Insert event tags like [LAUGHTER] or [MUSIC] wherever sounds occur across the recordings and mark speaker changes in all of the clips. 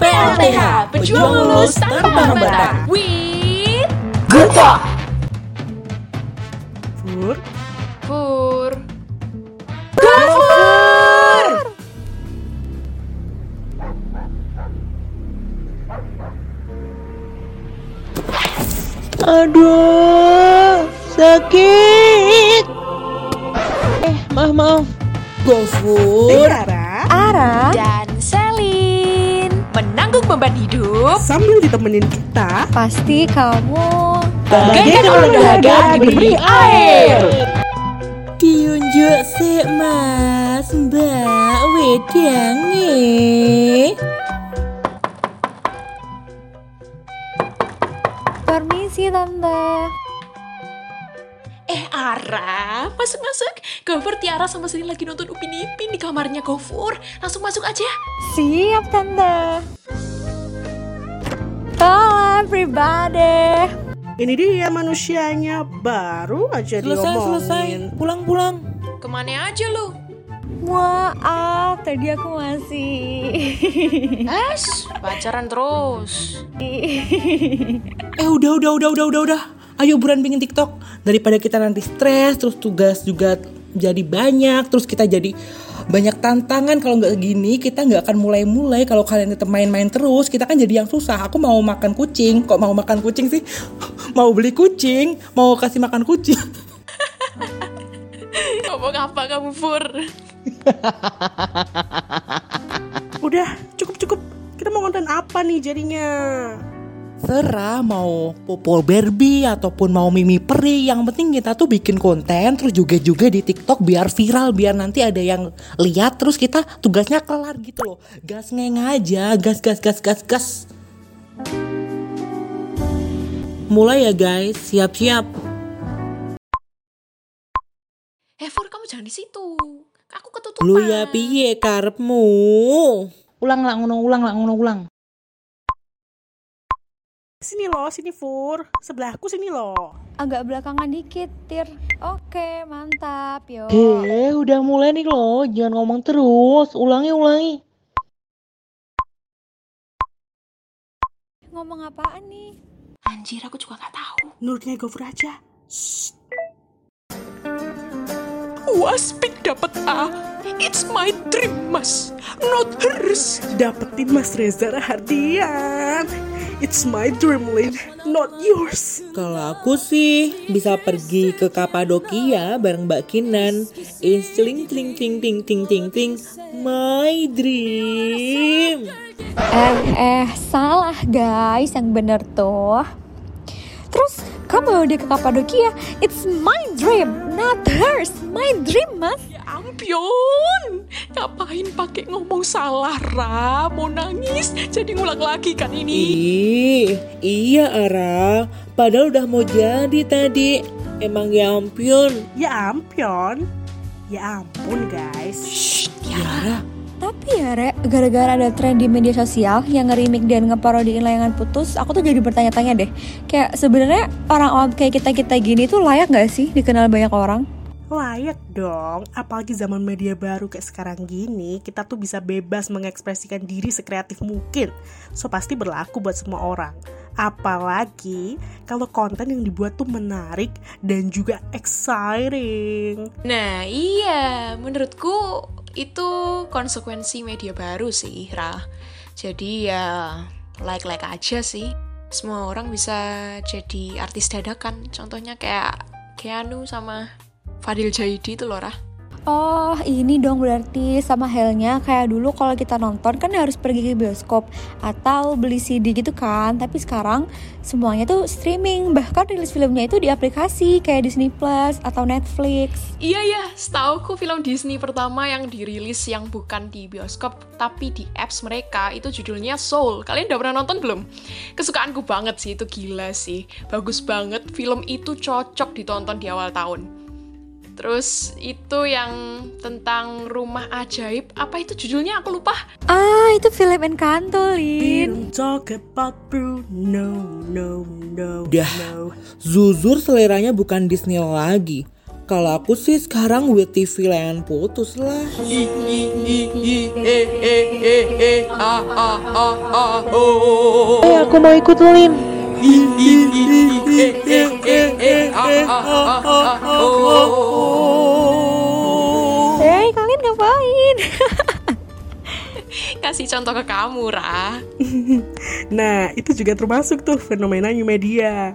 Speaker 1: PLTH, pejuang lulus tanpa hambatan. With
Speaker 2: Genta.
Speaker 3: Pur,
Speaker 1: Pur.
Speaker 2: Aduh, sakit. Eh, maaf maaf. Gofur.
Speaker 3: Tiara,
Speaker 4: Ara,
Speaker 1: Dan Selin menanggung beban hidup
Speaker 3: sambil ditemenin kita,
Speaker 4: pasti kamu
Speaker 2: Bagaikan olahraga diberi
Speaker 1: air.
Speaker 2: Diunjuk sih mas, mbak wedang nih.
Speaker 4: permisi tante.
Speaker 1: Eh Ara, masuk-masuk. Gofur, Tiara sama Selin lagi nonton Upin Ipin di kamarnya Gofur. Langsung masuk aja.
Speaker 4: Siap tante. Halo everybody.
Speaker 3: ini dia manusianya baru aja
Speaker 2: Selesai
Speaker 3: diomongin.
Speaker 2: selesai. Pulang pulang.
Speaker 1: Ke mana aja lu?
Speaker 4: Maaf, tadi aku masih
Speaker 1: Es, pacaran terus. [LAUGHS]
Speaker 2: Eh udah udah udah udah udah udah. Ayo buruan bikin TikTok. Daripada kita nanti stres terus tugas juga jadi banyak terus kita jadi banyak tantangan. Kalau nggak gini kita nggak akan mulai-mulai. Kalau kalian tetap main-main terus kita kan jadi yang susah. Aku mau makan kucing. Kok mau makan kucing sih? [LAUGHS] Mau beli kucing? Mau kasih makan kucing? [LAUGHS]
Speaker 1: Ngomong apa kamu, Pur? [LAUGHS]
Speaker 3: Udah, cukup cukup. Kita mau konten apa nih jadinya?
Speaker 2: Serah mau popol Barbie ataupun mau Mimi Peri yang penting kita tuh bikin konten terus juga juga di TikTok biar viral biar nanti ada yang lihat terus kita tugasnya kelar gitu loh. Gas ngeng aja gas gas gas gas gas. Mulai ya guys. Siap-siap
Speaker 1: Eh, Pur, kamu jangan di situ. Aku ketutupan.
Speaker 2: lu ya piye karepmu? Ulang lah ngono ulang lah ngono ulang
Speaker 3: Sini loh, sini Fur. Sebelahku sini loh.
Speaker 4: agak belakangan dikit, Tir. Oke, mantap. Yo.
Speaker 2: eh udah mulai nih loh jangan ngomong terus ulangi ulangi
Speaker 4: Ngomong apaan nih?
Speaker 1: Anjir, aku juga gak tahu.
Speaker 3: Nurutnya Gofur aja.
Speaker 1: Waspik dapat A. It's my dream, Mas. Not hers.
Speaker 3: Dapetin Mas Reza Rahardian. It's my dream, Lin. Not yours.
Speaker 2: Kalau aku sih bisa pergi ke Kapadokia bareng Mbak Kinan. Is cling cling ting ting ting ting ting my dream.
Speaker 4: Eh, eh, salah guys, yang bener tuh. Terus kamu dia ke Kapadokia, it's my dream, not hers, my dream mas.
Speaker 1: Ya ampun. Ngapain pakai ngomong salah, Ra? Mau nangis, jadi ngulang lagi kan ini.
Speaker 2: Ih, iya Ara. Padahal udah mau jadi tadi. Emang ya ampun.
Speaker 3: Ya ampun. Ya ampun, guys.
Speaker 2: Tiara.
Speaker 4: Tapi ya Rek, gara-gara ada tren di media sosial yang ngerimik dan ngeparodiin layangan putus, aku tuh jadi bertanya-tanya deh. Kayak sebenarnya orang awam kayak kita-kita gini tuh layak gak sih dikenal banyak orang?
Speaker 3: Layak dong, apalagi zaman media baru kayak sekarang gini, kita tuh bisa bebas mengekspresikan diri sekreatif mungkin. So pasti berlaku buat semua orang. Apalagi kalau konten yang dibuat tuh menarik dan juga exciting.
Speaker 1: Nah, iya. Menurutku itu konsekuensi media baru sih, Ra. Jadi ya like-like aja sih. Semua orang bisa jadi artis dadakan. Contohnya kayak Keanu sama Fadil Jaidi itu loh, Ra.
Speaker 4: Oh, ini dong berarti sama halnya kayak dulu kalau kita nonton kan harus pergi ke bioskop atau beli CD gitu kan. Tapi sekarang semuanya tuh streaming, bahkan rilis filmnya itu di aplikasi kayak Disney Plus atau Netflix.
Speaker 1: Iya ya, setauku film Disney pertama yang dirilis yang bukan di bioskop tapi di apps mereka itu judulnya Soul. Kalian udah pernah nonton belum? Kesukaanku banget sih itu gila sih. Bagus banget, film itu cocok ditonton di awal tahun. Terus itu yang tentang rumah ajaib, apa itu judulnya aku lupa.
Speaker 4: Ah, itu film Encanto,
Speaker 3: We
Speaker 4: Lin.
Speaker 3: don't talk about Bruno, no, no,
Speaker 2: Dah.
Speaker 3: no.
Speaker 2: Zuzur seleranya bukan Disney lagi. kalau aku sih sekarang WTV layanan putus lah.
Speaker 1: Eh eh eh eh ah ah ah ah oh.
Speaker 3: Eh aku mau ikut Lin.
Speaker 1: Eh
Speaker 4: kalian ngapain? [LAUGHS]
Speaker 1: Kasih contoh ke kamu, Ra. [LAUGHS]
Speaker 3: Nah itu juga termasuk tuh fenomena new media.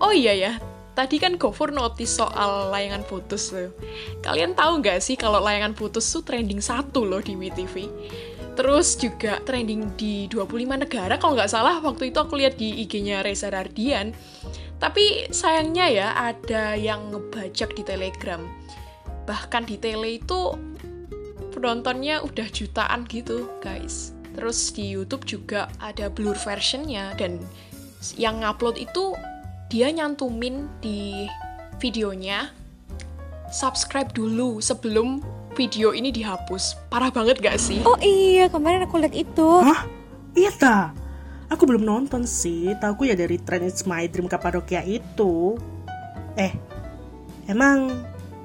Speaker 1: Oh iya ya, tadi kan Gofur notice soal layangan putus tuh. Kalian tahu nggak sih kalau layangan putus tuh trending satu loh di WTV? Terus juga trending di 25 negara kalau nggak salah waktu itu aku lihat di IG-nya Reza Rardian. Tapi sayangnya ya ada yang ngebajak di Telegram. Bahkan di tele itu penontonnya udah jutaan gitu guys. Terus di YouTube juga ada blur versionnya dan yang ngupload itu dia nyantumin di videonya subscribe dulu sebelum video ini dihapus. Parah banget gak sih?
Speaker 4: Oh iya kemarin aku lihat itu.
Speaker 3: Hah? Iya ta? Aku belum nonton sih. Tahu ya dari tren It's My Dream Kapadokia itu. Eh, emang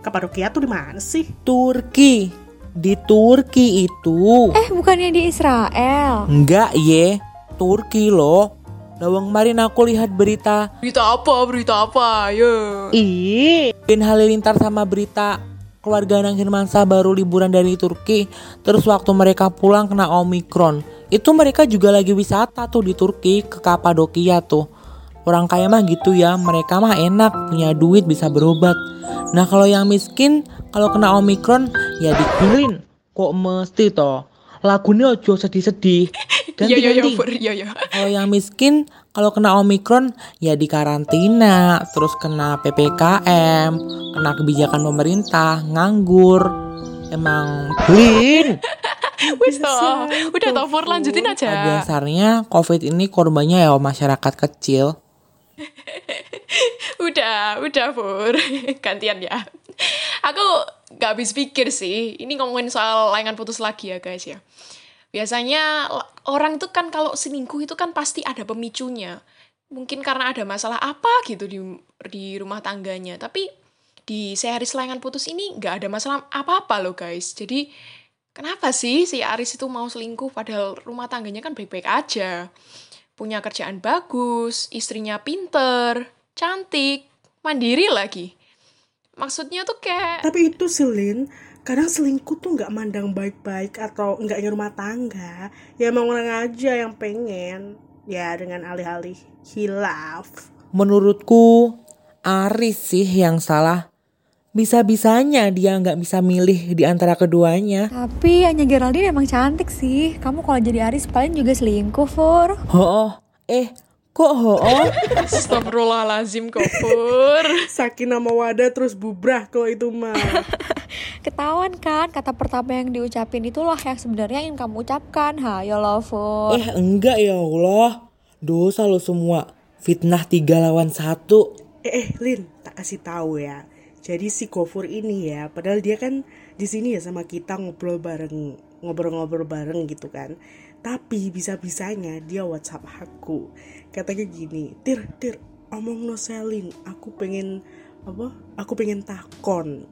Speaker 3: Kapadokia tuh di mana sih?
Speaker 2: Turki. Di Turki itu.
Speaker 4: Eh bukannya di Israel?
Speaker 2: Enggak ye. Turki loh. Lawang kemarin aku lihat berita
Speaker 1: Berita apa? Berita apa? Ya.
Speaker 3: Ih,
Speaker 2: Ben Halilintar sama berita keluarga Nang Hirmansyah baru liburan dari Turki terus waktu mereka pulang kena Omikron. Itu mereka juga lagi wisata tuh di Turki ke Kapadokia tuh. Orang kaya mah gitu ya mereka mah enak punya duit bisa berobat. Nah kalau yang miskin kalau kena Omikron ya dipilin kok mesti toh? Lagunya ojo sedih-sedih.
Speaker 1: Iya, [LAUGHS] iya, iya,
Speaker 2: ganti-ganti.
Speaker 1: Iya, iya.
Speaker 2: kalau yang miskin, kalau kena Omikron ya di karantina, terus kena PPKM, kena kebijakan pemerintah, nganggur. Emang blin. [LAUGHS]
Speaker 1: Wis toh. Udah toh, Fur. Lanjutin
Speaker 2: Pada
Speaker 1: aja.
Speaker 2: dasarnya COVID ini korbannya ya masyarakat kecil. [LAUGHS]
Speaker 1: udah, udah, Fur. [LAUGHS] Gantian ya. Aku gak habis pikir sih. Ini ngomongin soal layangan putus lagi ya, guys ya. Biasanya orang itu kan kalau selingkuh itu kan pasti ada pemicunya. Mungkin karena ada masalah apa gitu di di rumah tangganya. Tapi di series layangan putus ini nggak ada masalah apa-apa loh guys. Jadi kenapa sih si Aris itu mau selingkuh padahal rumah tangganya kan baik-baik aja. Punya kerjaan bagus, istrinya pinter, cantik, mandiri lagi. Maksudnya tuh kayak
Speaker 3: tapi itu sih Lin, kadang selingkuh tuh nggak mandang baik-baik atau nggak ingin rumah tangga. Ya emang orang aja yang pengen. Ya dengan alih-alih hilaf.
Speaker 2: Menurutku Aris sih yang salah. Bisa-bisanya dia nggak bisa milih di antara keduanya.
Speaker 4: Tapi Anya Geraldine emang cantik sih. Kamu kalau jadi Aris paling juga selingkuh, Fur.
Speaker 2: Ho, eh kok ho?
Speaker 1: Astagfirullahalazim Kofur.
Speaker 3: Sakinah mawadah terus bubrah kalau itu mah. [LAUGHS]
Speaker 4: Ketahuan kan kata pertama yang diucapin itulah yang sebenarnya ingin kamu ucapkan. Hayo lo, Fur.
Speaker 2: Eh enggak ya Allah. Dosa lo semua. Fitnah tiga lawan satu.
Speaker 3: Eh, eh, Lin, tak kasih tahu ya. Jadi si Gofur ini ya, padahal dia kan di sini ya sama kita ngobrol bareng, ngobrol-ngobrol bareng gitu kan. Tapi bisa-bisanya dia WhatsApp aku. Katanya gini, "Tir, Tir, omong no Selin, aku pengen apa? Aku pengen takon."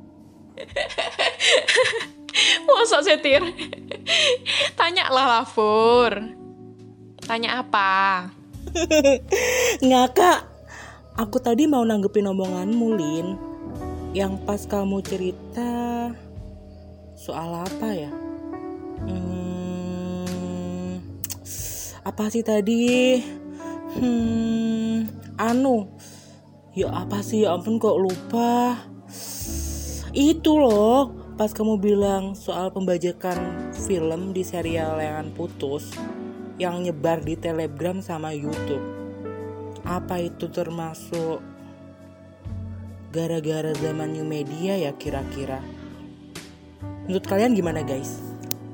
Speaker 3: [LAUGHS]
Speaker 1: Masa setir? Tanya lah Fur. Tanya apa? [LAUGHS]
Speaker 2: Ngakak. Aku tadi mau nanggepin omonganmu, Lin. Yang pas kamu cerita soal apa ya? Apa sih tadi? Hmm, anu. Ya apa sih? Ya ampun kok lupa. Itu loh, pas kamu bilang soal pembajakan film di serial Layangan Putus yang nyebar di Telegram sama YouTube. Apa itu termasuk gara-gara zaman new media ya kira-kira? Menurut kalian gimana guys?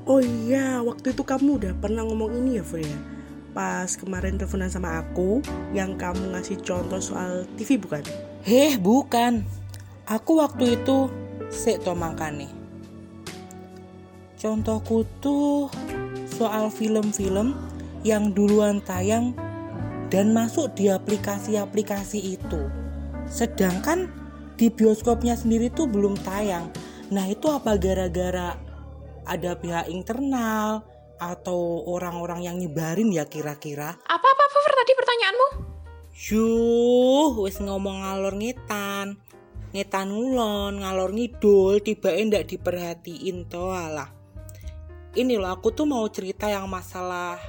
Speaker 3: Oh iya, waktu itu kamu udah pernah ngomong ini ya, Freya. Pas kemarin teleponan sama aku, yang kamu ngasih contoh soal TV bukan?
Speaker 2: Heh, bukan. Aku waktu itu sek to mangkane. Contohku tuh soal film-film yang duluan tayang dan masuk di aplikasi-aplikasi itu. Sedangkan di bioskopnya sendiri tuh belum tayang. Nah itu apa gara-gara ada pihak internal atau orang-orang yang nyebarin ya kira-kira?
Speaker 1: Apa apa apa tadi pertanyaanmu?
Speaker 2: Yuh, wis ngomong ngalor ngitan. Ngitan ngulon, ngalor ngidul, tiba ndak diperhatiin toh alah. Ini loh, aku tuh mau cerita yang masalah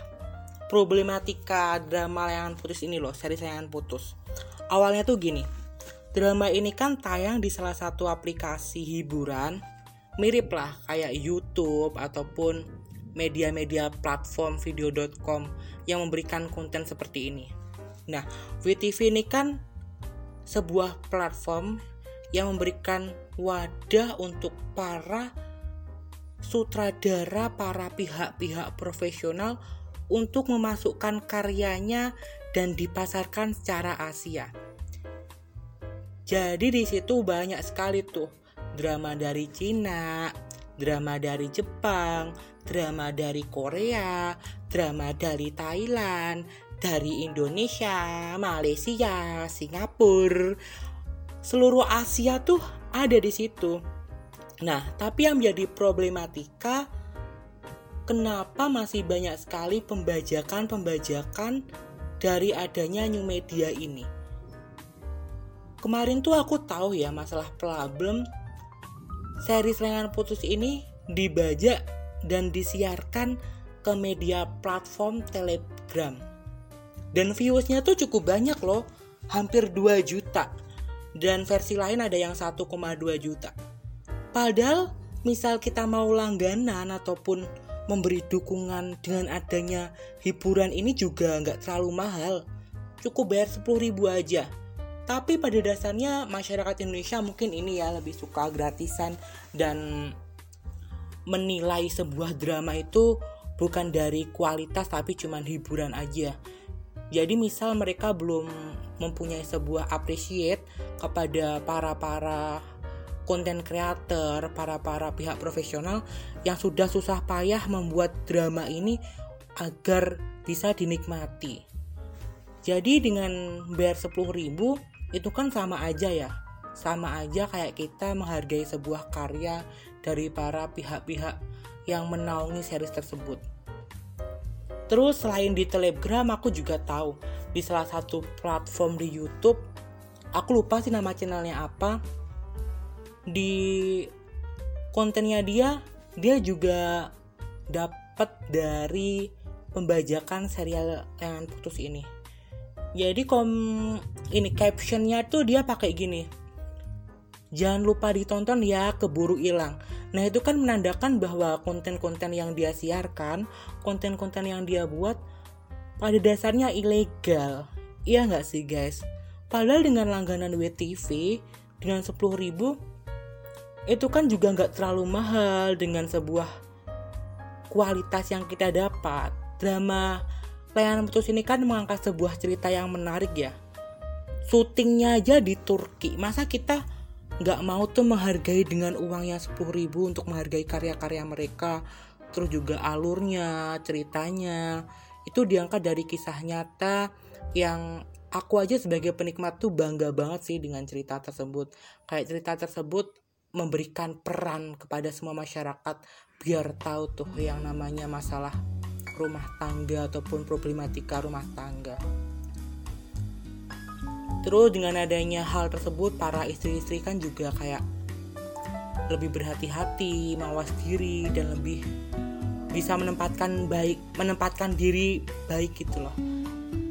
Speaker 2: problematika drama layangan putus ini loh, seri layangan putus. Awalnya tuh gini, drama ini kan tayang di salah satu aplikasi hiburan, mirip lah kayak YouTube ataupun media-media platform video.com yang memberikan konten seperti ini. Nah, VTV ini kan sebuah platform yang memberikan wadah untuk para sutradara, para pihak-pihak profesional untuk memasukkan karyanya dan dipasarkan secara Asia. Jadi di situ banyak sekali tuh drama dari Cina, drama dari Jepang, drama dari Korea, drama dari Thailand, dari Indonesia, Malaysia, Singapura. Seluruh Asia tuh ada di situ. Nah, tapi yang menjadi problematika kenapa masih banyak sekali pembajakan-pembajakan dari adanya new media ini. Kemarin tuh aku tahu ya masalah problem seri Serangan Putus ini dibajak dan disiarkan ke media platform Telegram. Dan viewsnya tuh cukup banyak loh, hampir 2 juta. Dan versi lain ada yang 1,2 juta. Padahal misal kita mau langganan ataupun memberi dukungan dengan adanya hiburan ini juga nggak terlalu mahal. Cukup bayar 10 ribu aja. Tapi pada dasarnya masyarakat Indonesia mungkin ini ya lebih suka gratisan dan menilai sebuah drama itu bukan dari kualitas tapi cuman hiburan aja. Jadi misal mereka belum mempunyai sebuah appreciate kepada para-para konten creator, para-para pihak profesional yang sudah susah payah membuat drama ini agar bisa dinikmati. Jadi dengan bayar 10 ribu itu kan sama aja ya. Sama aja kayak kita menghargai sebuah karya dari para pihak-pihak yang menaungi series tersebut. Terus selain di telegram aku juga tahu di salah satu platform di youtube aku lupa sih nama channelnya apa di kontennya dia dia juga dapat dari pembajakan serial yang putus ini. Jadi kom ini captionnya tuh dia pakai gini. Jangan lupa ditonton ya keburu hilang. Nah itu kan menandakan bahwa konten-konten yang dia siarkan konten-konten yang dia buat pada dasarnya ilegal. Iya nggak sih guys? Padahal dengan langganan WTV dengan 10 ribu itu kan juga nggak terlalu mahal dengan sebuah kualitas yang kita dapat. Drama Layanan Putus ini kan mengangkat sebuah cerita yang menarik ya. Syutingnya aja di Turki. Masa kita nggak mau tuh menghargai dengan uang yang 10 ribu untuk menghargai karya-karya mereka. Terus juga alurnya, ceritanya. Itu diangkat dari kisah nyata yang aku aja sebagai penikmat tuh bangga banget sih dengan cerita tersebut. Kayak cerita tersebut memberikan peran kepada semua masyarakat biar tahu tuh yang namanya masalah rumah tangga ataupun problematika rumah tangga. Terus dengan adanya hal tersebut para istri-istri kan juga kayak lebih berhati-hati, mawas diri dan lebih bisa menempatkan baik menempatkan diri baik gitu loh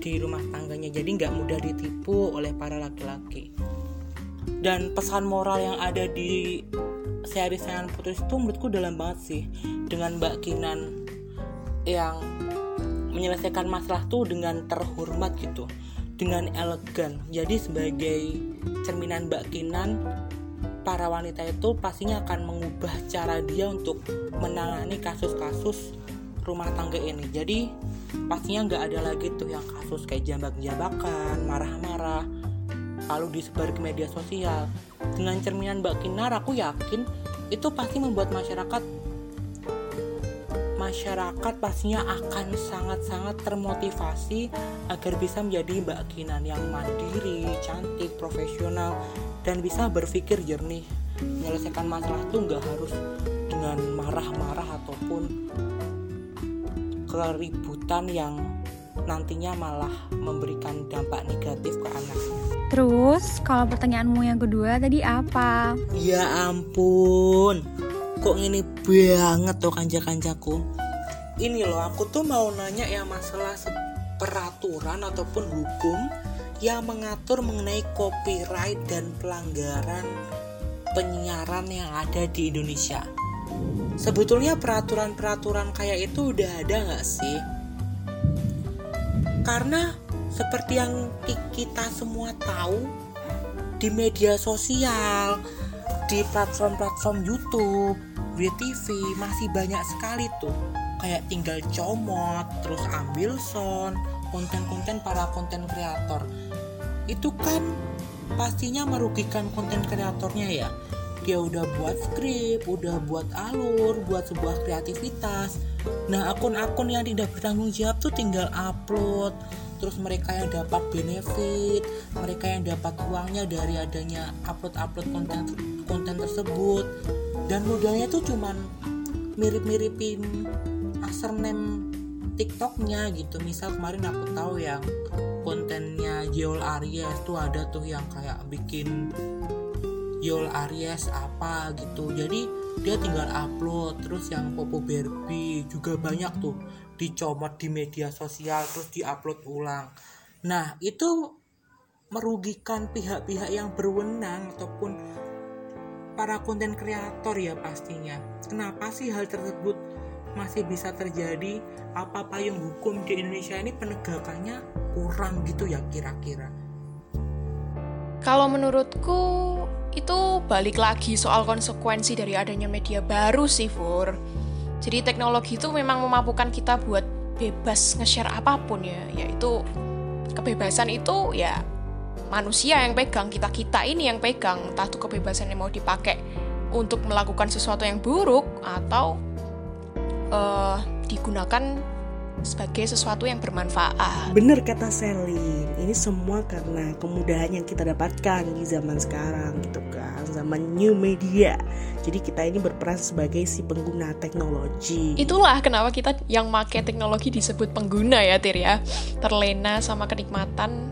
Speaker 2: di rumah tangganya. Jadi nggak mudah ditipu oleh para laki-laki. Dan pesan moral yang ada di seri Sayangan Putus itu menurutku dalam banget sih. Dengan Mbak Kinan yang menyelesaikan masalah tuh dengan terhormat gitu dengan elegan. Jadi sebagai cerminan Mbak Kinan para wanita itu pastinya akan mengubah cara dia untuk menangani kasus-kasus rumah tangga ini. Jadi pastinya nggak ada lagi tuh yang kasus kayak jambak-jambakan marah-marah lalu disebar ke media sosial. Dengan cerminan Mbak Kinar aku yakin itu pasti membuat masyarakat masyarakat pastinya akan sangat-sangat termotivasi agar bisa menjadi Mbak Kinan yang mandiri, cantik, profesional, dan bisa berpikir jernih. Menyelesaikan masalah itu nggak harus dengan marah-marah ataupun keributan yang nantinya malah memberikan dampak negatif ke anaknya.
Speaker 4: Terus, kalau pertanyaanmu yang kedua tadi apa?
Speaker 2: Ya ampun, kok ini banget tuh kanja-kanjaku ini loh aku tuh mau nanya ya masalah peraturan ataupun hukum yang mengatur mengenai copyright dan pelanggaran penyiaran yang ada di Indonesia. Sebetulnya peraturan-peraturan kayak itu udah ada nggak sih? Karena seperti yang kita semua tahu di media sosial di platform-platform YouTube WTV masih banyak sekali tuh kayak tinggal comot terus ambil sound konten-konten para konten kreator itu kan pastinya merugikan konten kreatornya ya dia udah buat skrip, udah buat alur, buat sebuah kreativitas. Nah, akun-akun yang tidak bertanggung jawab tuh tinggal upload. Terus mereka yang dapat benefit, mereka yang dapat uangnya dari adanya upload-upload konten konten tersebut dan modalnya tuh cuman mirip-miripin username TikToknya gitu. Misal kemarin aku tahu yang kontennya Joel Aries tuh ada tuh yang kayak bikin Joel Aries apa gitu. Jadi dia tinggal upload. Terus yang Popo Barbie juga banyak tuh dicomot di media sosial terus diupload ulang. Nah itu merugikan pihak-pihak yang berwenang ataupun para konten kreator ya pastinya. Kenapa sih hal tersebut masih bisa terjadi? Apa payung hukum di Indonesia ini penegakannya kurang gitu ya kira-kira?
Speaker 1: Kalau menurutku itu balik lagi soal konsekuensi dari adanya media baru sih Fur. Jadi teknologi itu memang memampukan kita buat bebas nge-share apa pun ya, yaitu kebebasan itu ya manusia yang pegang, kita-kita ini yang pegang, entah itu kebebasan yang mau dipakai untuk melakukan sesuatu yang buruk atau uh, digunakan sebagai sesuatu yang bermanfaat.
Speaker 3: Bener kata Selin, ini semua karena kemudahan yang kita dapatkan di zaman sekarang gitu kan, zaman new media. Jadi kita ini berperan sebagai si pengguna teknologi.
Speaker 1: Itulah kenapa kita yang make teknologi disebut pengguna ya Tir ya. Terlena sama kenikmatan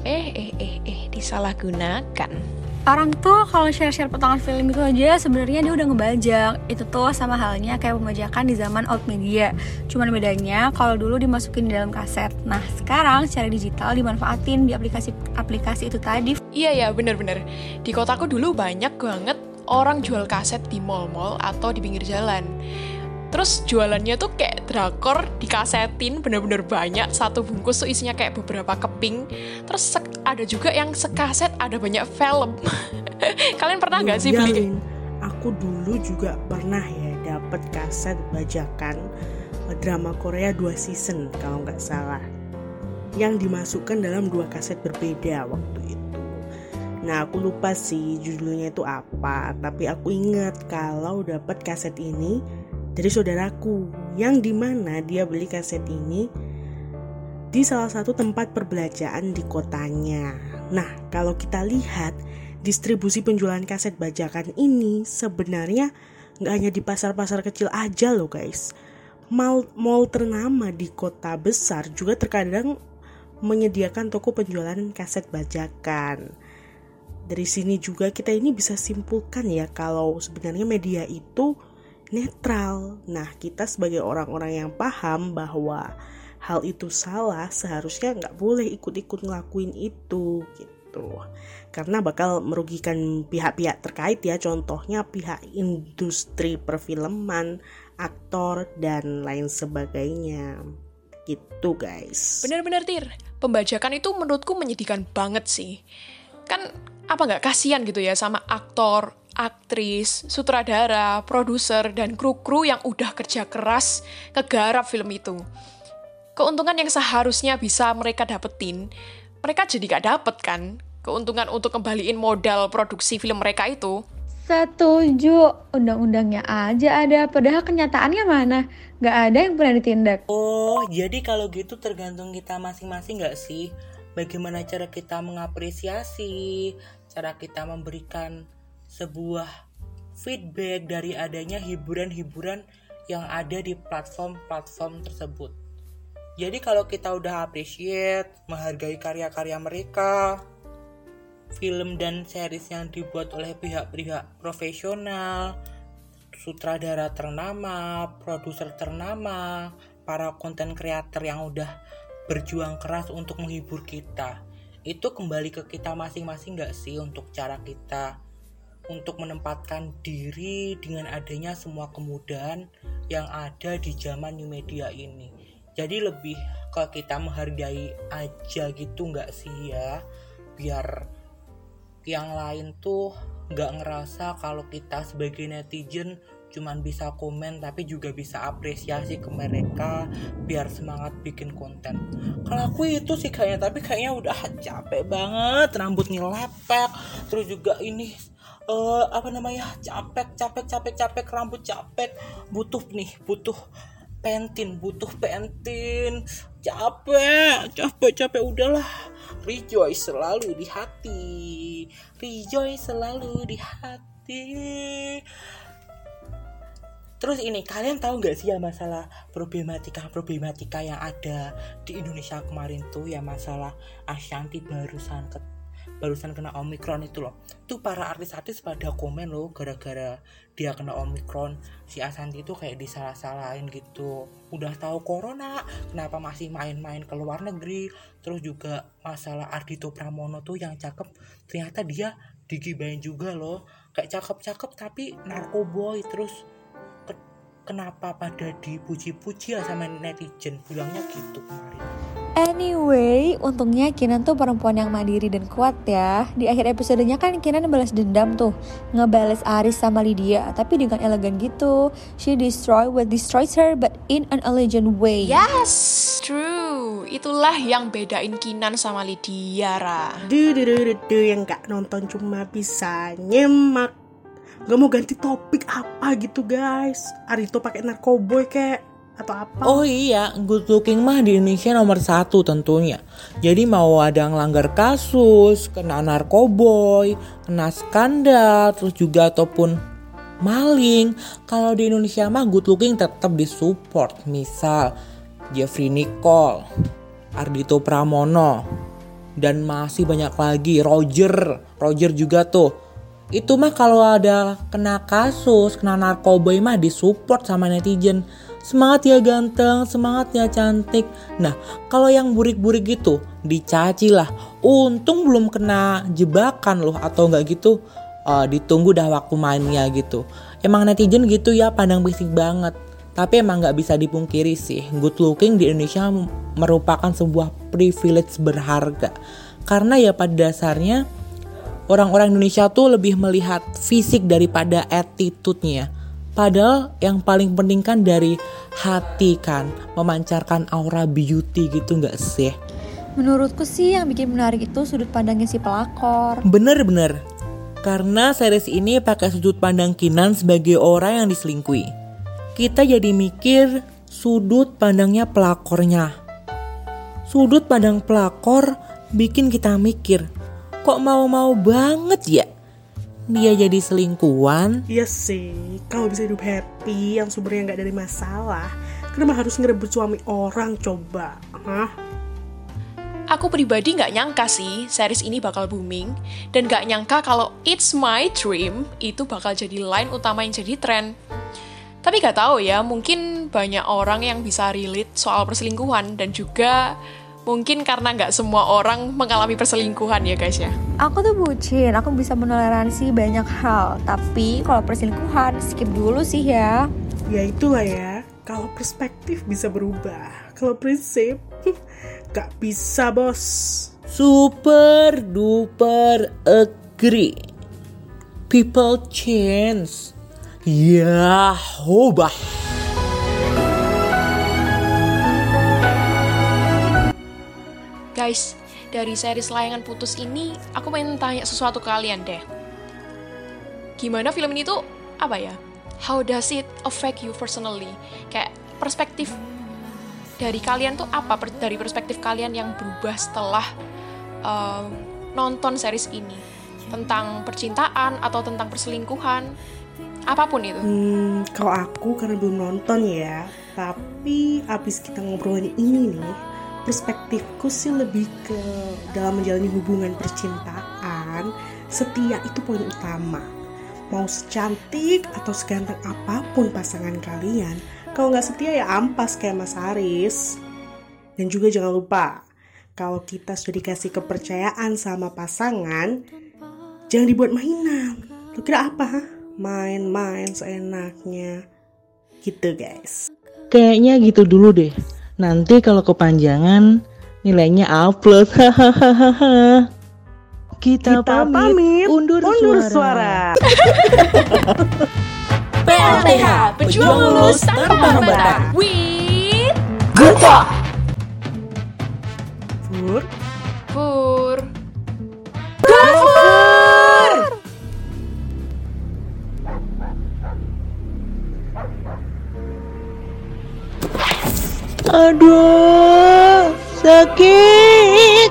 Speaker 1: eh eh eh eh disalahgunakan
Speaker 4: orang tuh kalau share-share potongan film itu aja sebenarnya dia udah ngebajak. Itu tuh sama halnya kayak pembajakan di zaman old media. Cuman bedanya kalau dulu dimasukin di dalam kaset. Nah sekarang secara digital dimanfaatin di aplikasi-aplikasi itu tadi.
Speaker 1: Iya ya bener-bener di kotaku dulu banyak banget orang jual kaset di mall-mall atau di pinggir jalan Terus jualannya tuh kayak drakor dikasetin bener-bener banyak. Satu bungkus tuh isinya kayak beberapa keping. Terus ada juga yang sekaset ada banyak film. [LAUGHS] Kalian pernah nggak sih beli?
Speaker 3: Aku dulu juga pernah ya dapet kaset bajakan eh, drama Korea 2 season kalau nggak salah. Yang dimasukkan dalam dua kaset berbeda waktu itu. Nah aku lupa sih judulnya itu apa Tapi aku inget kalau dapat kaset ini dari saudaraku yang di mana dia beli kaset ini di salah satu tempat perbelanjaan di kotanya. Nah, kalau kita lihat distribusi penjualan kaset bajakan ini sebenarnya nggak hanya di pasar-pasar kecil aja loh guys. Mall, mall ternama di kota besar juga terkadang menyediakan toko penjualan kaset bajakan. Dari sini juga kita ini bisa simpulkan ya kalau sebenarnya media itu netral. Nah, kita sebagai orang-orang yang paham bahwa hal itu salah, seharusnya nggak boleh ikut-ikut ngelakuin itu gitu. Karena bakal merugikan pihak-pihak terkait ya, contohnya pihak industri perfilman, aktor, dan lain sebagainya. Gitu guys.
Speaker 1: Bener-bener Tir, pembajakan itu menurutku menyedihkan banget sih. Kan apa nggak kasihan gitu ya sama aktor, aktris, sutradara, produser, dan kru-kru yang udah kerja keras kegarap film itu. Keuntungan yang seharusnya bisa mereka dapetin, mereka jadi gak dapet kan? Keuntungan untuk kembaliin modal produksi film mereka itu.
Speaker 4: Setuju, undang-undangnya aja ada, padahal kenyataannya mana? Gak ada yang pernah ditindak.
Speaker 2: Oh, jadi kalau gitu tergantung kita masing-masing gak sih? Bagaimana cara kita mengapresiasi, cara kita memberikan sebuah feedback dari adanya hiburan-hiburan yang ada di platform-platform tersebut. Jadi kalau kita udah appreciate, menghargai karya-karya mereka, film dan series yang dibuat oleh pihak-pihak profesional, sutradara ternama, produser ternama, para konten kreator yang udah berjuang keras untuk menghibur kita. Itu kembali ke kita masing-masing gak sih untuk cara kita untuk menempatkan diri dengan adanya semua kemudahan yang ada di zaman new media ini. Jadi lebih ke kita menghargai aja gitu nggak sih ya, biar yang lain tuh nggak ngerasa kalau kita sebagai netizen cuman bisa komen tapi juga bisa apresiasi ke mereka biar semangat bikin konten kalau aku itu sih kayaknya tapi kayaknya udah capek banget rambut nih lepek terus juga ini uh, apa namanya capek capek capek capek rambut capek butuh nih butuh pentin butuh pentin capek capek capek udahlah. Rejoice selalu di hati rejoice selalu di hati. Terus ini kalian tahu nggak sih ya masalah problematika-problematika yang ada di Indonesia kemarin tuh ya masalah Ashanti barusan ke barusan kena omikron itu loh. Tuh para artis-artis pada komen loh gara-gara dia kena omikron si Ashanti itu kayak disalah-salahin gitu. Udah tahu corona kenapa masih main-main ke luar negeri? Terus juga masalah Ardito Pramono tuh yang cakep ternyata dia digibain juga loh. Kayak cakep-cakep tapi narkoboy terus kenapa pada dipuji-puji ya sama netizen? Bilangnya gitu kemarin
Speaker 4: Anyway, untungnya Kinan tuh perempuan yang mandiri dan kuat ya. Di akhir episodenya kan Kinan balas dendam tuh, ngebales Aris sama Lydia, tapi dengan elegan gitu. She destroy what destroys her, but in an elegant way.
Speaker 1: Yes, true. Itulah yang bedain Kinan sama Lydia, Ra.
Speaker 3: Duh, duh, duh, duh, duh, yang gak nonton cuma bisa nyemak Gak mau ganti topik apa gitu guys Arito pakai narkoboy kayak atau apa?
Speaker 2: Oh iya good looking mah di Indonesia nomor satu tentunya. Jadi mau ada yang langgar kasus Kena narkoboy Kena skandal Terus juga ataupun maling. Kalau di Indonesia mah good looking tetap disupport. Misal Jeffrey Nicole Ardito Pramono dan masih banyak lagi Roger. Roger juga tuh. Itu mah kalau ada kena kasus, kena narkoba mah disupport sama netizen. Semangat ya ganteng, semangat ya cantik. Nah, kalau yang burik-burik gitu dicaci lah. Untung belum kena jebakan loh atau enggak gitu. Uh, ditunggu dah waktu mainnya gitu. Emang netizen gitu ya pandang bisik banget. Tapi emang nggak bisa dipungkiri sih, good looking di Indonesia merupakan sebuah privilege berharga. Karena ya pada dasarnya orang-orang Indonesia tuh lebih melihat fisik daripada attitude-nya. Padahal yang paling penting kan dari hati kan, memancarkan aura beauty gitu nggak sih?
Speaker 4: Menurutku sih yang bikin menarik itu sudut pandangnya si pelakor.
Speaker 2: Bener-bener. Karena series ini pakai sudut pandang Kinan sebagai orang yang diselingkuhi. Kita jadi mikir sudut pandangnya pelakornya. Sudut pandang pelakor bikin kita mikir, kok mau-mau banget ya dia jadi selingkuhan?
Speaker 3: Iya sih, kalau bisa hidup happy, yang sumbernya nggak dari masalah, kenapa harus ngerebut suami orang coba? Hah?
Speaker 1: Aku pribadi nggak nyangka sih series ini bakal booming, dan nggak nyangka kalau It's My Dream itu bakal jadi line utama yang jadi tren. Tapi nggak tahu ya, mungkin banyak orang yang bisa relate soal perselingkuhan dan juga Mungkin karena nggak semua orang mengalami perselingkuhan ya guys ya.
Speaker 4: Aku tuh bucin, aku bisa menoleransi banyak hal. Tapi kalau perselingkuhan skip dulu sih ya.
Speaker 3: Ya itulah ya, kalau perspektif bisa berubah. Kalau prinsip, [LAUGHS] nggak bisa bos.
Speaker 2: Super duper agree. People change. Ya, hobah.
Speaker 1: Guys, dari series layangan putus ini, aku pengen tanya sesuatu ke kalian deh. gimana film ini tuh apa ya? How does it affect you personally? Kayak perspektif dari kalian tuh apa dari perspektif kalian yang berubah setelah uh, nonton series ini tentang percintaan atau tentang perselingkuhan apa pun itu
Speaker 3: Hmm, kalau aku karena belum nonton ya, tapi abis kita ngobrolin ini nih, perspektifku sih lebih ke dalam menjalani hubungan percintaan, setia itu poin utama. Mau secantik atau seganteng apa pun pasangan kalian, kalau nggak setia ya ampas kayak Mas Haris. Dan juga jangan lupa, kalau kita sudah dikasih kepercayaan sama pasangan, jangan dibuat mainan. Lu kira apa? Main-main seenaknya. Gitu, guys.
Speaker 2: Kayaknya gitu dulu deh. Nanti kalau kepanjangan nilainya upload. Hahaha. [LAUGHS] Kita,
Speaker 3: Kita
Speaker 2: pamit,
Speaker 3: pamit,
Speaker 2: undur,
Speaker 3: Undur
Speaker 2: suara.
Speaker 3: suara. [LAUGHS]
Speaker 1: PLTH Pejuang Lulus Tanpa Hambatan with
Speaker 3: Fur,
Speaker 2: Aduh, sakit.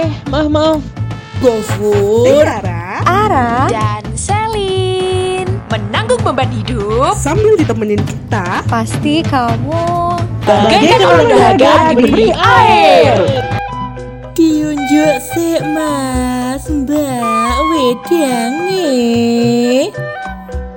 Speaker 2: Eh, maaf maaf. Gofur.
Speaker 3: Tiara,
Speaker 4: Ara,
Speaker 1: dan Selin menanggung beban hidup
Speaker 3: sambil ditemenin kita,
Speaker 4: pasti kamu
Speaker 1: bagaikan dahaga diberi air.
Speaker 2: Diunjuk sih mas, mbak wedang eh.